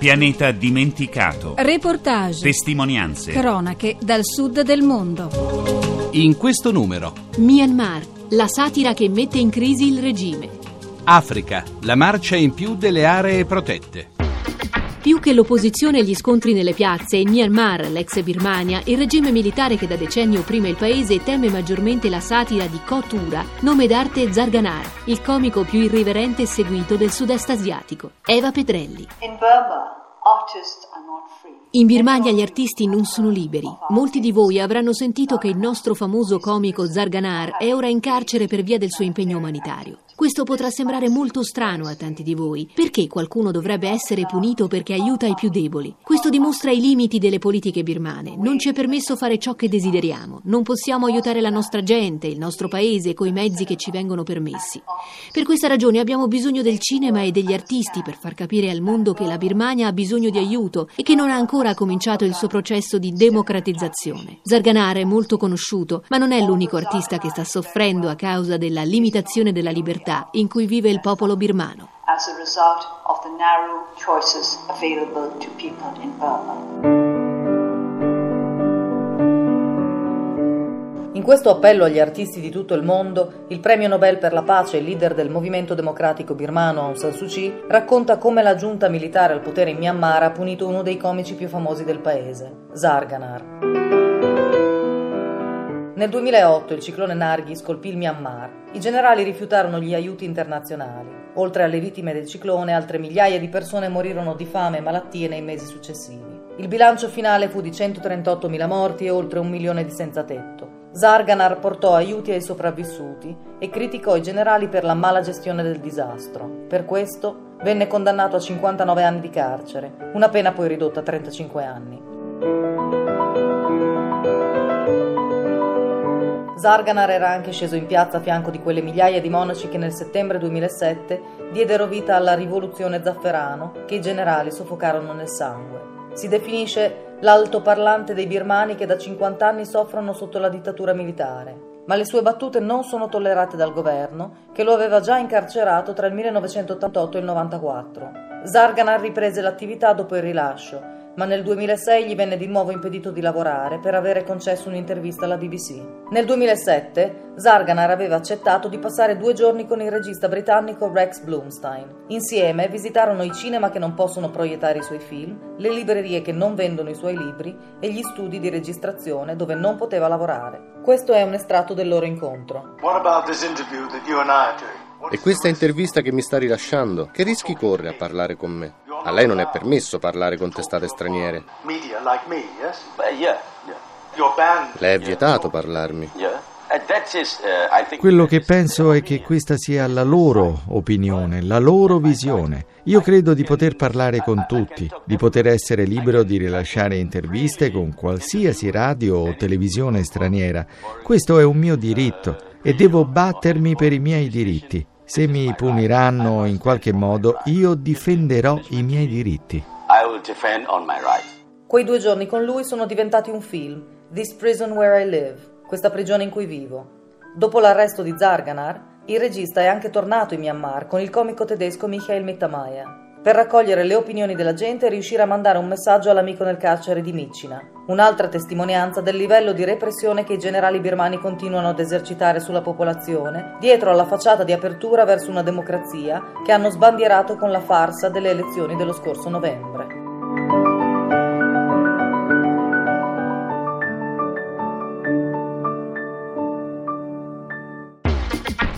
Pianeta dimenticato. Reportage. Testimonianze. Cronache dal sud del mondo. In questo numero. Myanmar, la satira che mette in crisi il regime. Africa, la marcia in più delle aree protette. Più che l'opposizione e gli scontri nelle piazze, in Myanmar, l'ex Birmania, il regime militare che da decenni opprime il paese teme maggiormente la satira di Kotura, nome d'arte Zarganar, il comico più irriverente e seguito del sud-est asiatico. Eva Pedrelli. In Burma, artists are not free. In Birmania gli artisti non sono liberi. Molti di voi avranno sentito che il nostro famoso comico Zarganar è ora in carcere per via del suo impegno umanitario. Questo potrà sembrare molto strano a tanti di voi. Perché qualcuno dovrebbe essere punito perché aiuta i più deboli? Questo dimostra i limiti delle politiche birmane. Non ci è permesso fare ciò che desideriamo. Non possiamo aiutare la nostra gente, il nostro paese, coi mezzi che ci vengono permessi. Per questa ragione abbiamo bisogno del cinema e degli artisti per far capire al mondo che la Birmania ha bisogno di aiuto e che non ha ancora cominciato il suo processo di democratizzazione. Zarganar è molto conosciuto, ma non è l'unico artista che sta soffrendo a causa della limitazione della libertà in cui vive il popolo birmano. In questo appello agli artisti di tutto il mondo, il premio Nobel per la pace e leader del movimento democratico birmano Aung San Suu Kyi racconta come la giunta militare al potere in Myanmar ha punito uno dei comici più famosi del paese, Zarganar. Nel 2008 il ciclone Nargis colpì il Myanmar. I generali rifiutarono gli aiuti internazionali. Oltre alle vittime del ciclone, altre migliaia di persone morirono di fame e malattie nei mesi successivi. Il bilancio finale fu di 138.000 morti e oltre un milione di senza tetto. Zarganar portò aiuti ai sopravvissuti e criticò i generali per la mala gestione del disastro. Per questo venne condannato a 59 anni di carcere, una pena poi ridotta a 35 anni. Zarganar era anche sceso in piazza a fianco di quelle migliaia di monaci che nel settembre 2007 diedero vita alla rivoluzione zafferano che i generali soffocarono nel sangue. Si definisce l'altoparlante dei birmani che da 50 anni soffrono sotto la dittatura militare. Ma le sue battute non sono tollerate dal governo, che lo aveva già incarcerato tra il 1988 e il 1994. Zarganar riprese l'attività dopo il rilascio ma nel 2006 gli venne di nuovo impedito di lavorare per avere concesso un'intervista alla BBC. Nel 2007 Zarganar aveva accettato di passare due giorni con il regista britannico Rex Bloomstein. Insieme visitarono i cinema che non possono proiettare i suoi film, le librerie che non vendono i suoi libri e gli studi di registrazione dove non poteva lavorare. Questo è un estratto del loro incontro. E questa intervista che mi sta rilasciando, che rischi corre a parlare con me? A lei non è permesso parlare con testate straniere. Le è vietato parlarmi. Quello che penso è che questa sia la loro opinione, la loro visione. Io credo di poter parlare con tutti, di poter essere libero di rilasciare interviste con qualsiasi radio o televisione straniera. Questo è un mio diritto e devo battermi per i miei diritti. Se mi puniranno in qualche modo, io difenderò i miei diritti. Quei due giorni con lui sono diventati un film, This Prison Where I Live, questa prigione in cui vivo. Dopo l'arresto di Zarganar, il regista è anche tornato in Myanmar con il comico tedesco Michael Mittermeier per raccogliere le opinioni della gente e riuscire a mandare un messaggio all'amico nel carcere di Micina. Un'altra testimonianza del livello di repressione che i generali birmani continuano ad esercitare sulla popolazione, dietro alla facciata di apertura verso una democrazia che hanno sbandierato con la farsa delle elezioni dello scorso novembre.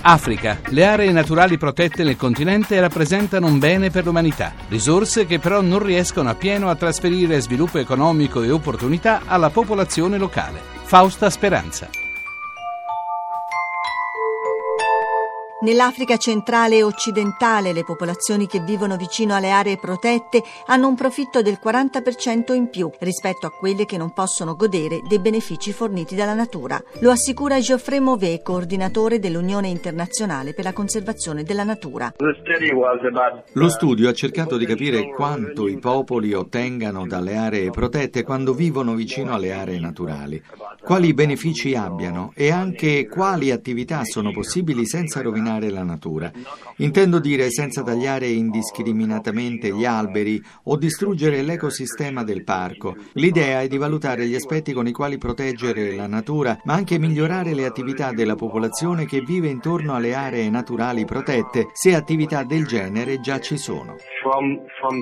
Africa. Le aree naturali protette nel continente rappresentano un bene per l'umanità, risorse che però non riescono appieno a trasferire sviluppo economico e opportunità alla popolazione locale. Fausta Speranza. Nell'Africa centrale e occidentale le popolazioni che vivono vicino alle aree protette hanno un profitto del 40% in più rispetto a quelle che non possono godere dei benefici forniti dalla natura. Lo assicura Geoffrey Mauvet, coordinatore dell'Unione internazionale per la conservazione della natura. Lo studio ha cercato di capire quanto i popoli ottengano dalle aree protette quando vivono vicino alle aree naturali, quali benefici abbiano e anche quali attività sono possibili senza rovinare abbandonare la natura. Intendo dire senza tagliare indiscriminatamente gli alberi o distruggere l'ecosistema del parco. L'idea è di valutare gli aspetti con i quali proteggere la natura, ma anche migliorare le attività della popolazione che vive intorno alle aree naturali protette, se attività del genere già ci sono. From, from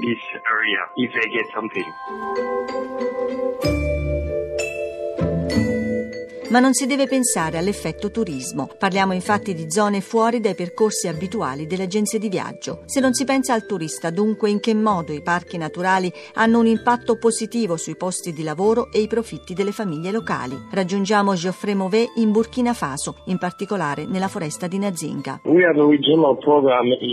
Ma non si deve pensare all'effetto turismo. Parliamo infatti di zone fuori dai percorsi abituali delle agenzie di viaggio. Se non si pensa al turista, dunque in che modo i parchi naturali hanno un impatto positivo sui posti di lavoro e i profitti delle famiglie locali. Raggiungiamo Geoffrey Mauvet in Burkina Faso, in particolare nella foresta di Nazinga.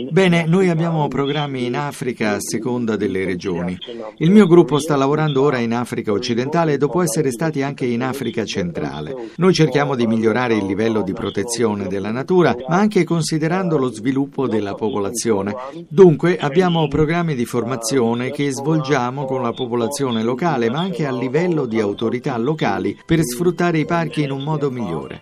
Bene, noi abbiamo programmi in Africa a seconda delle regioni. Il mio gruppo sta lavorando ora in Africa occidentale dopo essere stati anche in Africa centrale. Noi cerchiamo di migliorare il livello di protezione della natura, ma anche considerando lo sviluppo della popolazione. Dunque abbiamo programmi di formazione che svolgiamo con la popolazione locale, ma anche a livello di autorità locali per sfruttare i parchi in un modo migliore.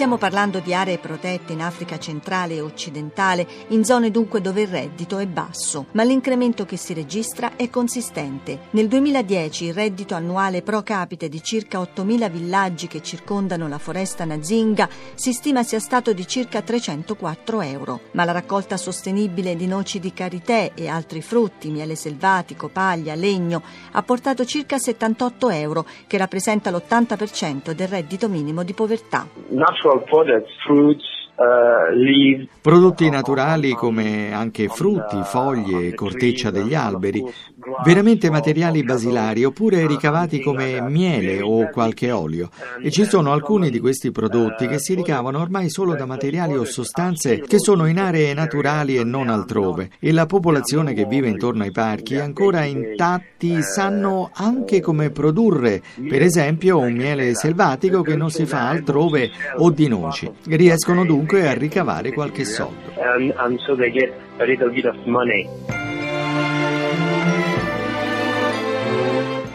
Stiamo parlando di aree protette in Africa centrale e occidentale, in zone dunque dove il reddito è basso, ma l'incremento che si registra è consistente. Nel 2010 il reddito annuale pro capite di circa 8.000 villaggi che circondano la foresta Nazinga si stima sia stato di circa 304 euro, ma la raccolta sostenibile di noci di karité e altri frutti, miele selvatico, paglia, legno, ha portato circa 78 euro, che rappresenta l'80% del reddito minimo di povertà. Natural uh. Prodotti naturali come anche frutti, foglie e corteccia degli alberi, veramente materiali basilari oppure ricavati come miele o qualche olio. E ci sono alcuni di questi prodotti che si ricavano ormai solo da materiali o sostanze che sono in aree naturali e non altrove. E la popolazione che vive intorno ai parchi, ancora intatti, sanno anche come produrre, per esempio, un miele selvatico che non si fa altrove o di noci. Riescono dunque a ricavare qualche soldo. And, and so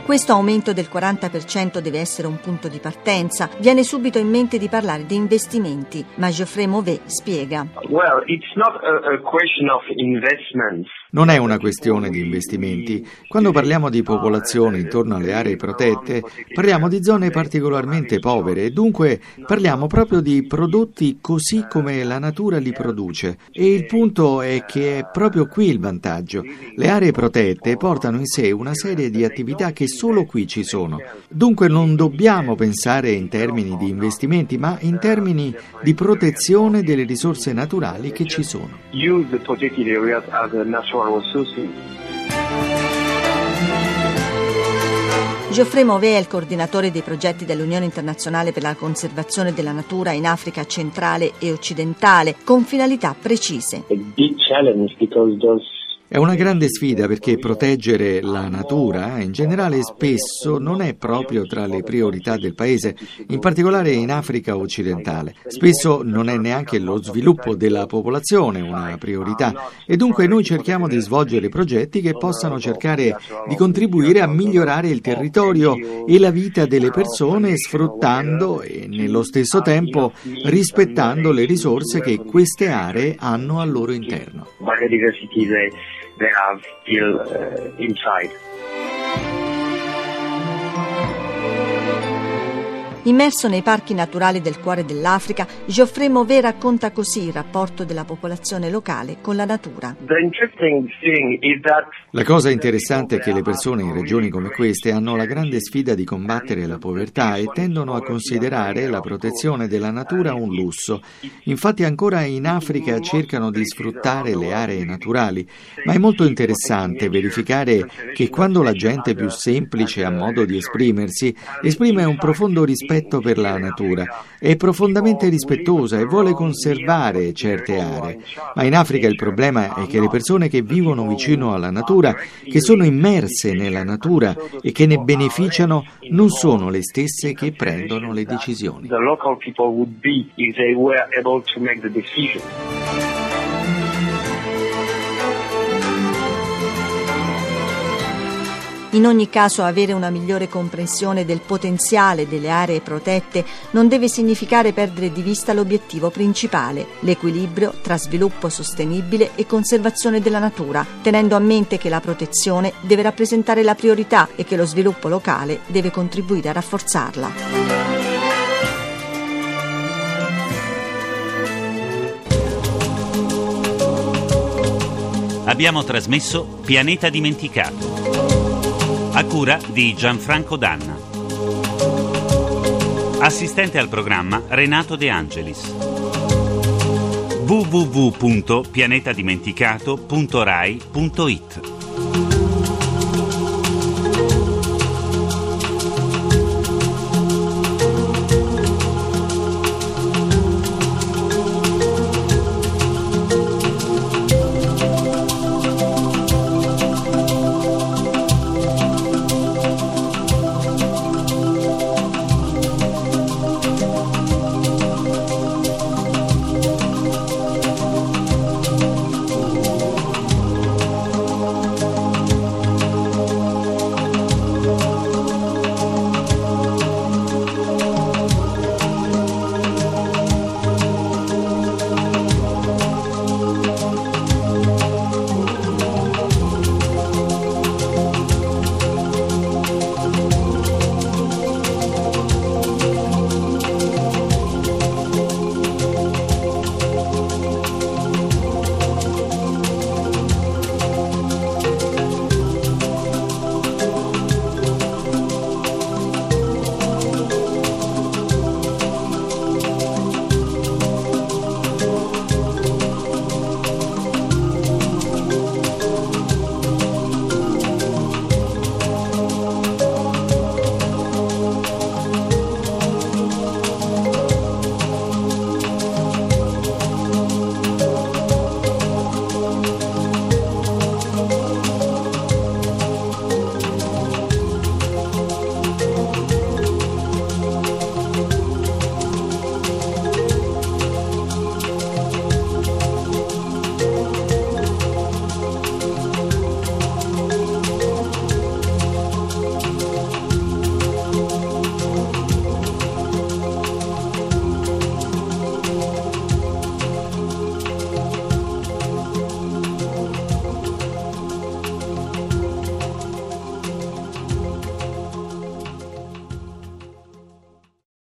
Questo aumento del 40% deve essere un punto di partenza. Viene subito in mente di parlare di investimenti, ma Geoffrey Mauvet spiega. Well, it's not a, a question of investments. Non è una questione di investimenti. Quando parliamo di popolazione intorno alle aree protette, parliamo di zone particolarmente povere e dunque parliamo proprio di prodotti così come la natura li produce. E il punto è che è proprio qui il vantaggio. Le aree protette portano in sé una serie di attività che solo qui ci sono. Dunque non dobbiamo pensare in termini di investimenti, ma in termini di protezione delle risorse naturali che ci sono. Use the protected areas as a natural Geoffrey Mauvet è il coordinatore dei progetti dell'Unione Internazionale per la Conservazione della Natura in Africa centrale e occidentale, con finalità precise. A big challenge because those È una grande sfida perché proteggere la natura in generale spesso non è proprio tra le priorità del paese, in particolare in Africa occidentale. Spesso non è neanche lo sviluppo della popolazione una priorità e dunque noi cerchiamo di svolgere progetti che possano cercare di contribuire a migliorare il territorio e la vita delle persone sfruttando e nello stesso tempo rispettando le risorse che queste aree hanno al loro interno. They have still uh, inside. Immerso nei parchi naturali del cuore dell'Africa, Geoffrey Mauvet racconta così il rapporto della popolazione locale con la natura. La cosa interessante è che le persone in regioni come queste hanno la grande sfida di combattere la povertà e tendono a considerare la protezione della natura un lusso. Infatti ancora in Africa cercano di sfruttare le aree naturali, ma è molto interessante verificare che quando la gente più semplice ha modo di esprimersi, esprime un profondo rispetto per la natura, è profondamente rispettosa e vuole conservare certe aree. Ma in Africa il problema è che le persone che vivono vicino alla natura, che sono immerse nella natura e che ne beneficiano, non sono le stesse che prendono le decisioni. In ogni caso avere una migliore comprensione del potenziale delle aree protette non deve significare perdere di vista l'obiettivo principale, l'equilibrio tra sviluppo sostenibile e conservazione della natura, tenendo a mente che la protezione deve rappresentare la priorità e che lo sviluppo locale deve contribuire a rafforzarla. Abbiamo trasmesso Pianeta Dimenticato. A cura di Gianfranco Danna. Assistente al programma Renato De Angelis. www.pianetadimenticato.rai.it